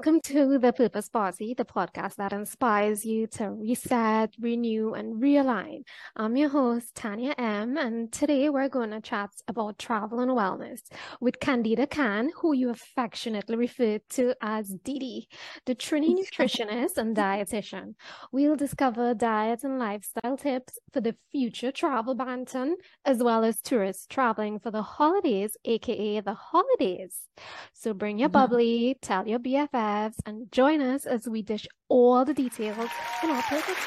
Welcome to The Purpose Party, the podcast that inspires you to reset, renew, and realign. I'm your host, Tanya M., and today we're going to chat about travel and wellness with Candida Khan, who you affectionately refer to as Didi, the Trini nutritionist and dietitian. We'll discover diet and lifestyle tips for the future travel banton, as well as tourists traveling for the holidays, aka the holidayist. So bring your mm-hmm. bubbly, tell your BF And join us as we dish all the details in our perfect.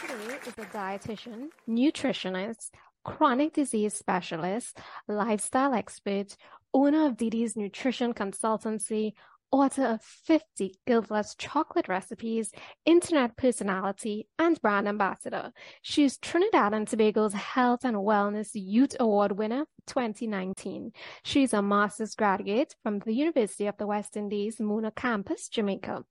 Today is a dietitian, nutritionist, chronic disease specialist, lifestyle expert, owner of Didi's Nutrition Consultancy, author of 50 guiltless chocolate recipes, internet personality, and brand ambassador. She's Trinidad and Tobago's Health and Wellness Youth Award winner 2019. She's a master's graduate from the University of the West Indies, Mona Campus, Jamaica.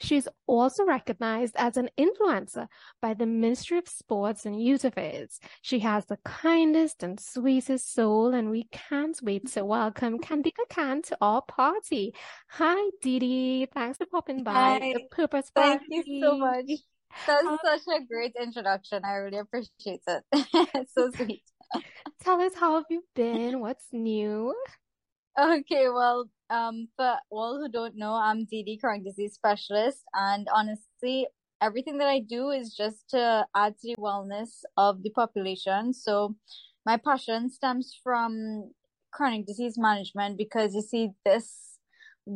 She's also recognized as an influencer by the Ministry of Sports and Youth Affairs. She has the kindest and sweetest soul, and we can't wait to welcome Candida Khan to our party. Hi, Didi. Thanks for popping by. Hi. The Purpose Thank Party. you so much. That's Um, such a great introduction. I really appreciate it. It's so sweet. Tell us how have you been? What's new? Okay, well, um, for all who don't know, I'm Didi, chronic disease specialist, and honestly, everything that I do is just to add to the wellness of the population. So, my passion stems from chronic disease management because you see, this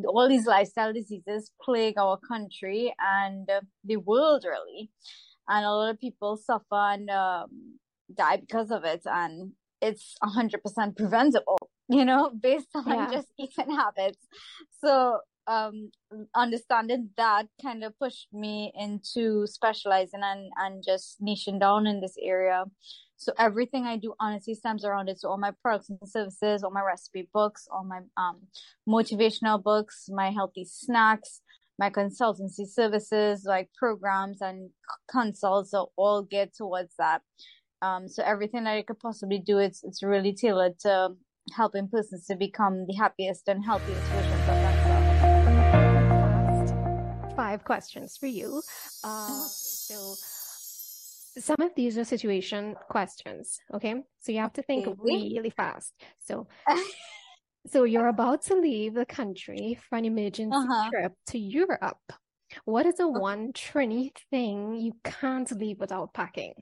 all these lifestyle diseases plague our country and the world really, and a lot of people suffer and um, die because of it, and it's 100% preventable you know, based on Yeah. just eating habits. So, um, understanding that kind of pushed me into specializing and, and just niching down in this area. So everything I do honestly stems around it. So all my products and services, all my recipe books, all my um motivational books, my healthy snacks, my consultancy services, like programs and consults, all get towards that. Um, so everything that I could possibly do, it's it's really tailored to helping persons to become the happiest and healthiest versions of themselves. Five questions for you. Uh, so some of these are situation questions. Okay. So you have to think really fast. So So you're about to leave the country for an emergency Uh-huh. trip to Europe. What is the one Trini thing you can't leave without packing?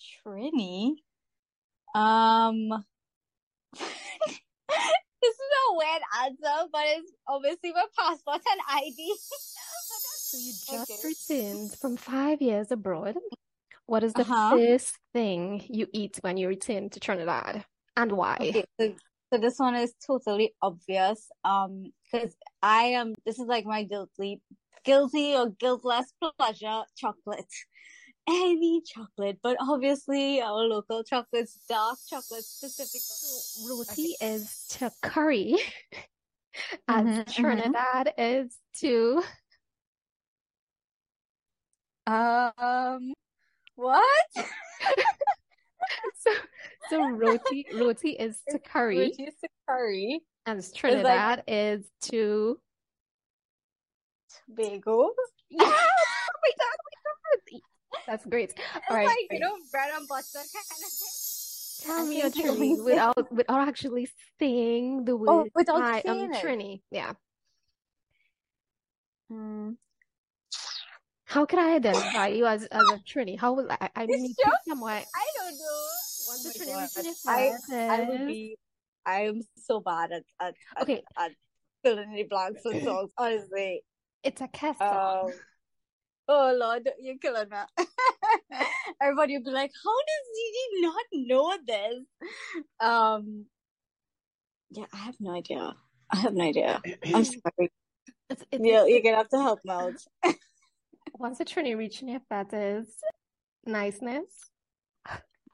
Trini. Um, this is a weird answer, but it's obviously my passport and ID. So you just Okay. returned from five years abroad. What is the Uh-huh. first thing you eat when you return to Trinidad and why? Okay, so, so this one is totally obvious. Um, because I am, this is like my guilty, guilty or guiltless pleasure chocolate. Any chocolate, but obviously our local chocolates, dark chocolate specifically. Roti is to curry, and Mhm, mhm. Trinidad is to Um, what? so so roti roti is to curry, Which is to curry. and Trinidad is to Tobago. yeah. Oh my God, oh my God. That's great. All right, like, you know, bread and butter kind of thing. Tell me a think Trini without without actually saying the word. Oh, without I am saying it. Trini. Yeah. Hmm. How can I identify you as as a Trini? How will I? I You need sure? to somewhere. I don't know. Once Oh the I, I would be. I am so bad at, at, at, Okay. at the blanks with songs, honestly. It's a Kes Um. Oh Lord, you're killing me. Everybody would be like, how does Didi not know this? Um, yeah, I have no idea. I have no idea. I'm sorry. It's, it's, Yeah, you're gonna have to help me out. once the Trini reaching your fetters, niceness.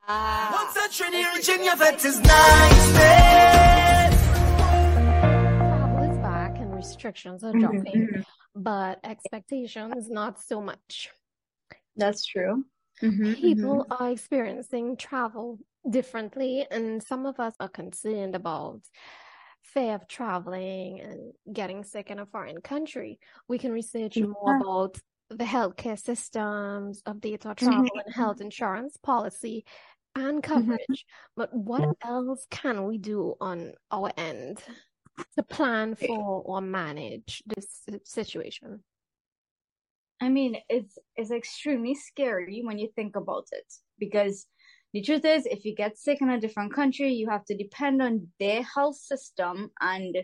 Ah, Once a Trinity reaching your vet is niceness. Restrictions are dropping, mhm. but expectations not so much. That's true. Mhm, People are experiencing travel differently. And some of us are concerned about fear of traveling and getting sick in a foreign country. We can research yeah. more about the healthcare systems, update our travel mm-hmm. and health insurance policy and mm-hmm. coverage. Mm-hmm. But what else can we do on our end to plan for or manage this situation? I mean, it's it's extremely scary when you think about it because the truth is, if you get sick in a different country, you have to depend on their health system and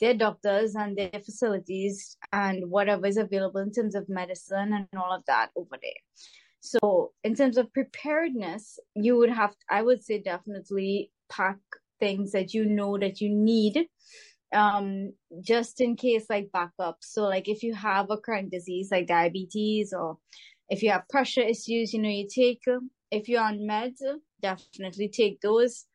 their doctors and their facilities and whatever is available in terms of medicine and all of that over there. So, in terms of preparedness, you would have, I would say, definitely pack things that you know that you need um just in case like backup. So like if you have a chronic disease like diabetes or if you have pressure issues you know you take um, if you're on meds definitely take those.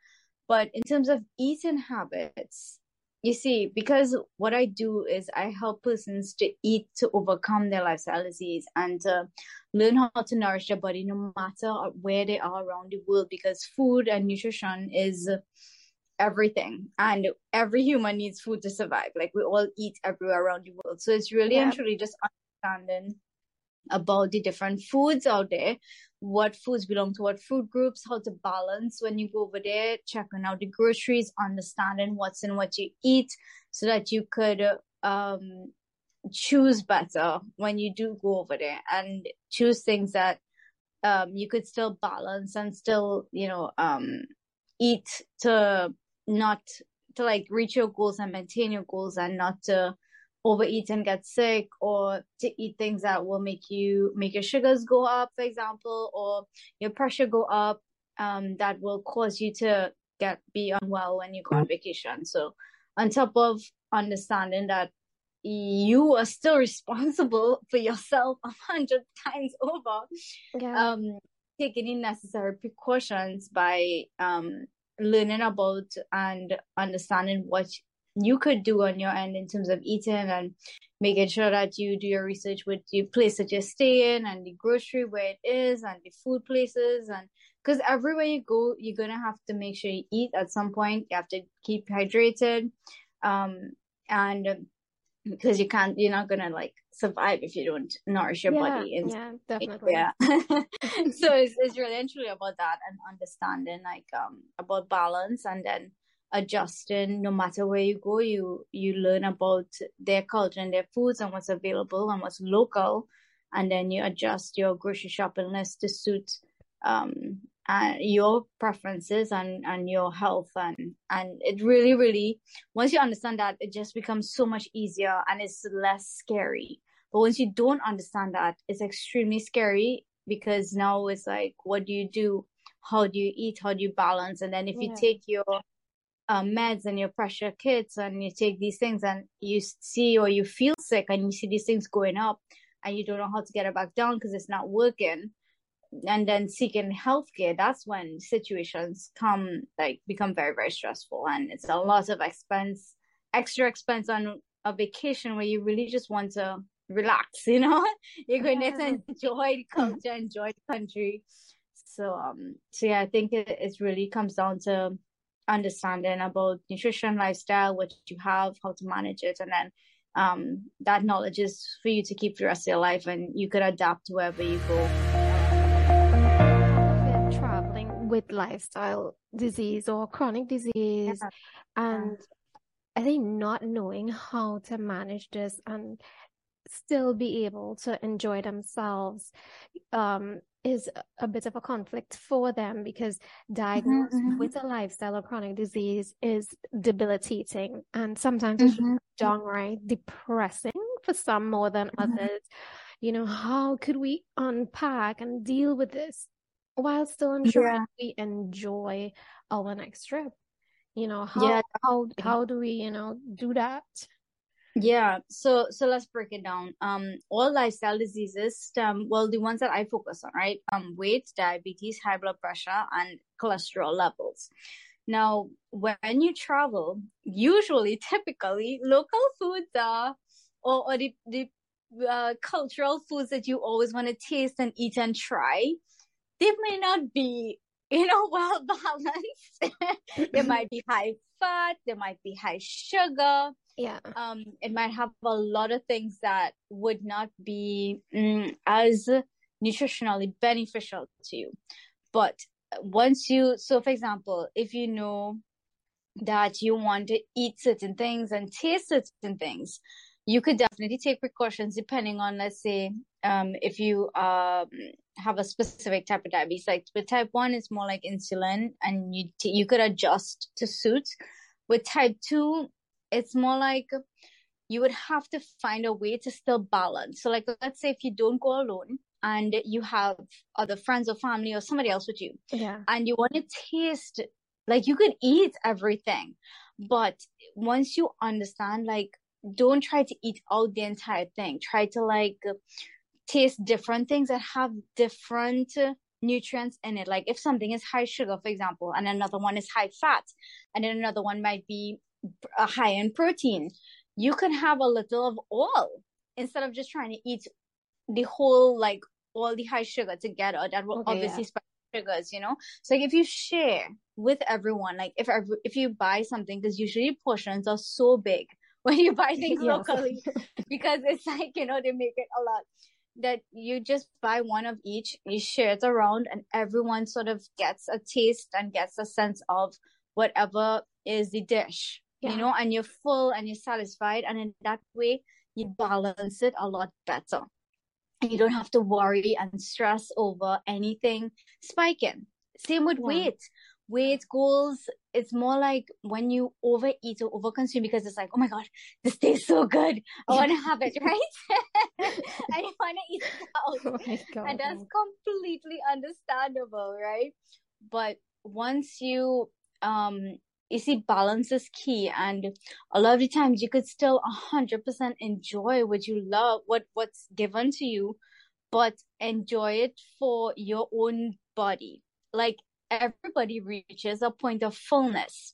But in terms of eating habits you see because what i do is i help persons to eat to overcome their lifestyle disease and to learn how to nourish their body no matter uh, where they are around the world because food and nutrition is everything. And every human needs food to survive. Like we all eat everywhere around the world. So it's really yeah. and truly just understanding about the different foods out there. What foods belong to what food groups how to balance when you go over there checking out the groceries understanding what's in what you eat so that you could um choose better when you do go over there and choose things that um you could still balance and still you know um eat to not to like reach your goals and maintain your goals and not to overeat and get sick or to eat things that will make you make your sugars go up for example or your pressure go up um that will cause you to get be unwell when you go on vacation so on top of understanding that you are still responsible for yourself a hundred times over yeah. um taking necessary precautions by um learning about and understanding what you could do on your end in terms of eating and making sure that you do your research with the place that you're staying and the grocery where it is and the food places and because everywhere you go you're gonna have to make sure you eat at some point. You have to keep hydrated um and because you can't you're not gonna like survive if you don't nourish your yeah, body and yeah definitely. Yeah so it's, it's really and truly about that and understanding like um about balance and then adjusting. No matter where you go you you learn about their culture and their foods and what's available and what's local. And then you adjust your grocery shopping list to suit um and your preferences and and your health and and it really really once you understand that it just becomes so much easier and it's less scary. But once you don't understand that it's extremely scary because now it's like what do you do? How do you eat? How do you balance? And then if yeah. you take your um, meds and your pressure kits and you take these things and you see or you feel sick and you see these things going up and you don't know how to get it back down because it's not working and then seeking healthcare, that's when situations come like become very very stressful, and it's a lot of expense, extra expense on a vacation where you really just want to relax. You know, you're going yeah. to enjoy the culture, enjoy the country. So um, so yeah, I think it, it really comes down to understanding about nutrition, lifestyle, what you have, how to manage it, and then um, that knowledge is for you to keep the rest of your life, and you could adapt wherever you go with lifestyle disease or chronic disease yeah. and I think not knowing how to manage this and still be able to enjoy themselves um, is a bit of a conflict for them because diagnosed mm-hmm. with a lifestyle or chronic disease is debilitating and sometimes mm-hmm. it's downright depressing for some more than mm-hmm. others. You know, how could we unpack and deal with this while still ensuring yeah. we enjoy our next trip. You know how yeah. how how do we you know do that? Yeah so so let's break it down. Um all lifestyle diseases um well the ones that i focus on right? Um weight diabetes high blood pressure and cholesterol levels. Now when you travel usually typically local foods are or, or the, the uh, cultural foods that you always want to taste and eat and try they may not be you know, well balanced. it might be high fat, there might be high sugar. Yeah. Um, it might have a lot of things that would not be mm, as nutritionally beneficial to you. But once you, so for example, if you know that you want to eat certain things and taste certain things, you could definitely take precautions depending on, let's say, um, if you um, have a specific type of diabetes. Like with type one, it's more like insulin, and you t- you could adjust to suit. With type two, it's more like you would have to find a way to still balance. So, like, let's say if you don't go alone and you have other friends or family or somebody else with you, yeah, and you want to taste, like, you could eat everything, but once you understand, like, don't try to eat out the entire thing. Try to like taste different things that have different nutrients in it. Like if something is high sugar, for example, and another one is high fat, and then another one might be high in protein, you can have a little of all instead of just trying to eat the whole like all the high sugar together. That will okay, obviously yeah. sugars, you know. So like if you share with everyone, like if if you buy something, because usually portions are so big when you buy things yes. locally, because it's like you know they make it a lot that you just buy one of each, you share it around, and everyone sort of gets a taste and gets a sense of whatever is the dish, yeah. you know, and you're full and you're satisfied. And in that way, you balance it a lot better. And you don't have to worry and stress over anything spiking. Same with yeah. weight weight goals, it's more like when you overeat or overconsume because it's like, oh my god, this tastes so good. I want to have it, right? To eat it out. Oh and that's completely understandable, right? But once you um you see balance is key and a lot of the times you could still 100% enjoy what you love what what's given to you but enjoy it for your own body like everybody reaches a point of fullness.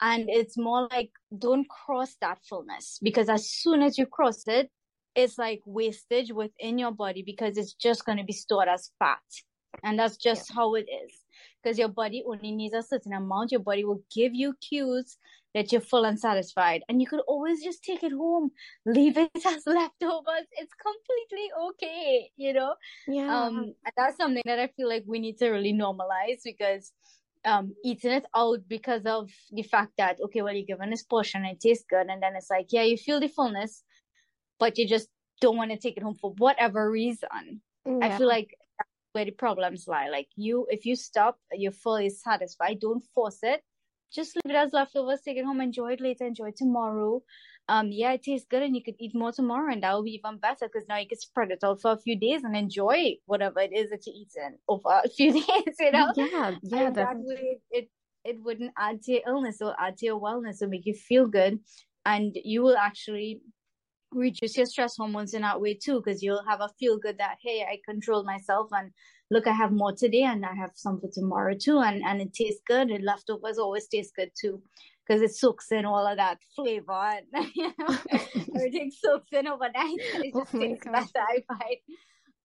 And it's more like don't cross that fullness because as soon as you cross it, it's like wastage within your body because it's just going to be stored as fat. And that's just yeah. how it is. Because your body only needs a certain amount. Your body will give you cues that you're full and satisfied. And you could always just take it home, leave it as leftovers. It's completely okay, you know? Yeah. Um, and that's something that I feel like we need to really normalize because um eating it out because of the fact that okay, well you're given this portion, it tastes good, and then it's like, yeah, you feel the fullness, but you just don't want to take it home for whatever reason. Yeah. I feel like where the problems lie. Like you, if you stop, you're fully satisfied. Don't force it just leave it as leftovers, take it home, enjoy it later, enjoy it tomorrow. Um, yeah, it tastes good and you could eat more tomorrow and that will be even better because now you can spread it out for a few days and enjoy whatever it is that you're eating over a few days, you know? Yeah, yeah. that way it, it wouldn't add to your illness or add to your wellness or make you feel good. And you will actually reduce your stress hormones in that way too, because you'll have a feel good that, hey, I controlled myself and look, I have more today and I have some for tomorrow too. And, and it tastes good. And leftovers always taste good too because it soaks in all of that flavor and you know, everything soaks in overnight. It just oh tastes better, I find.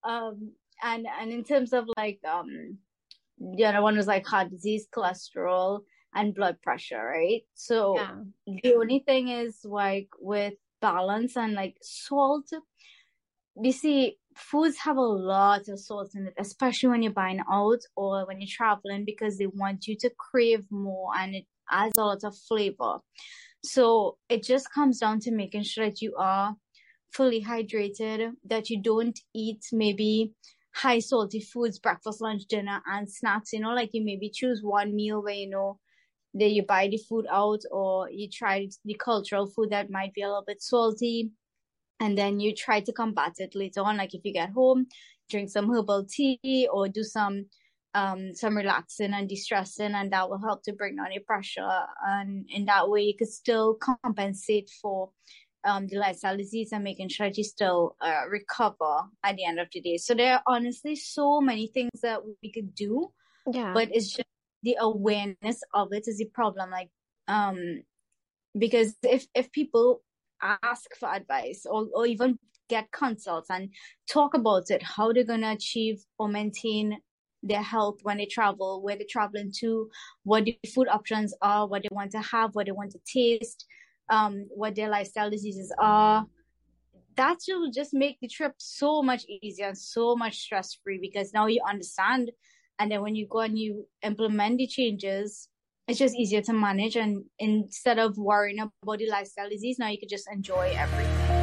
Um, and and in terms of like um, the other one was like heart disease, cholesterol, and blood pressure, right? So yeah. the only thing is like with balance and like salt. You see, foods have a lot of salt in it, especially when you're buying out or when you're traveling because they want you to crave more and it adds a lot of flavor. So it just comes down to making sure that you are fully hydrated, that you don't eat maybe high salty foods, breakfast, lunch, dinner, and snacks. You know, like you maybe choose one meal where you know that you buy the food out or you try the cultural food that might be a little bit salty and then you try to combat it later on. Like if you get home drink some herbal tea or do some um some relaxing and distressing and that will help to bring down your pressure. And in that way you could still compensate for um the lifestyle disease and making sure you still uh, recover at the end of the day. So there are honestly so many things that we could do yeah. but it's just the awareness of it is the problem like um because if if people ask for advice or, or even get consults and talk about it, how they're going to achieve or maintain their health when they travel, where they're traveling to, what the food options are, what they want to have, what they want to taste, um, what their lifestyle diseases are. That will just make the trip so much easier and so much stress free because now you understand. And then when you go and you implement the changes, it's just easier to manage. And instead of worrying about the lifestyle disease, now you can just enjoy everything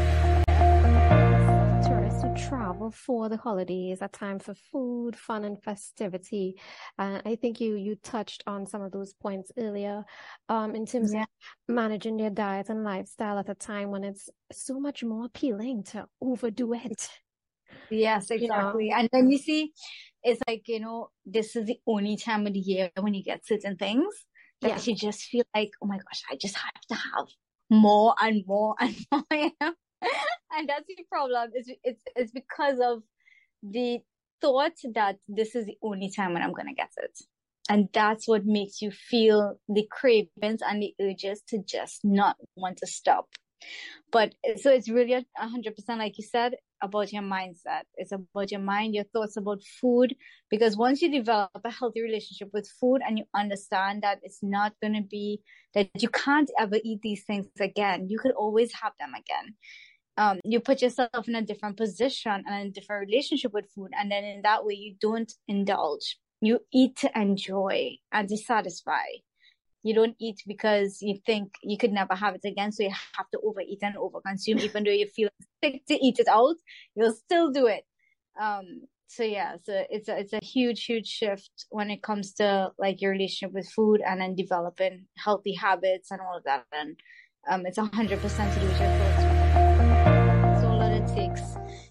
travel for the holidays, a time for food, fun, and festivity. And I think you you touched on some of those points earlier, um, in terms yeah. of managing their diet and lifestyle at a time when it's so much more appealing to overdo it. Yes, exactly. You know? And then you see, it's like you know, this is the only time of the year when you get certain things that yeah. you just feel like, oh my gosh, I just have to have more and more and more. and that's the problem. It's, it's, it's because of the thought that this is the only time when I'm going to get it. And that's what makes you feel the cravings and the urges to just not want to stop. But so it's really a hundred percent, like you said, about your mindset. It's about your mind, your thoughts about food. Because once you develop a healthy relationship with food and you understand that it's not going to be that you can't ever eat these things again, you could always have them again um, you put yourself in a different position and a different relationship with food. And then in that way, you don't indulge. You eat to enjoy and to satisfy. You don't eat because you think you could never have it again. So you have to overeat and overconsume, even though you feel sick to eat it out, you'll still do it. Um, so yeah, so it's a, it's a huge, huge shift when it comes to like your relationship with food and then developing healthy habits and all of that. And, um, it's hundred percent to do with your thoughts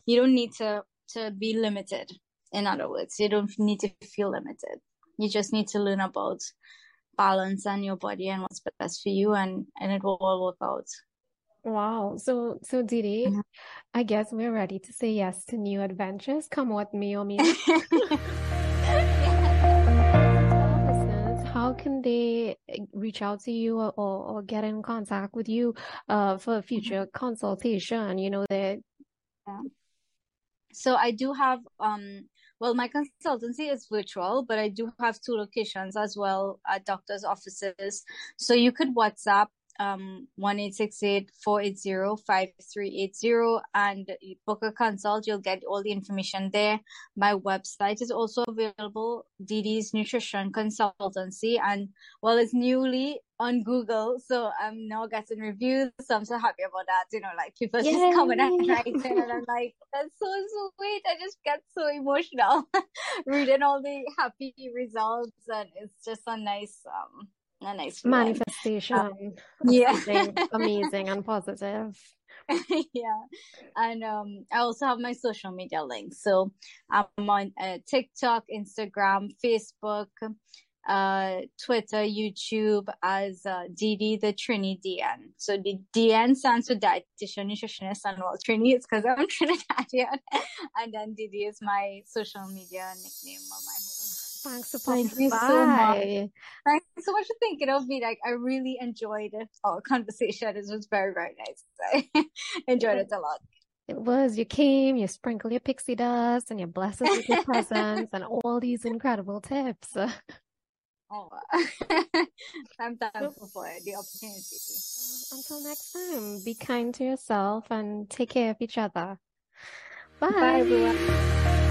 you don't need to to be limited in other words you don't need to feel limited you just need to learn about balance and your body and what's best for you and and it will all work out wow so so didi mm-hmm. i guess we're ready to say yes to new adventures come with me or me how can they reach out to you or, or, get in contact with you uh, for future mm-hmm. consultation you know that yeah. So I do have um well my consultancy is virtual, but I do have two locations as well at doctors' offices. So you could WhatsApp um one eight six eight four eight zero five three eight zero and book a consult. You'll get all the information there. My website is also available, Didi's Nutrition Consultancy, and well, it's newly on Google, so I'm now getting reviews. So I'm so happy about that. You know, like people Yay. just coming and writing, and I'm like, that's so sweet. I just get so emotional reading all the happy results, and it's just a nice um a nice manifestation. Um, yeah, amazing and positive. yeah, and um, I also have my social media links. So I'm on uh, TikTok, Instagram, Facebook, uh, Twitter, YouTube as uh, Didi the Trini DN. So the DN stands for dietitian, nutritionist, and well, Trini is because I'm Trinidadian, and then Didi is my social media nickname of my. Thanks for Thank you by. so much. Thanks so much for thinking of me. Like I really enjoyed our oh, conversation. It was very, very nice. I enjoyed it a lot. It was. You came, you sprinkled your pixie dust, and you blessed us with your presence, and all these incredible tips. Oh, I'm thankful for the opportunity. Until next time, be kind to yourself and take care of each other. Bye, Bye everyone.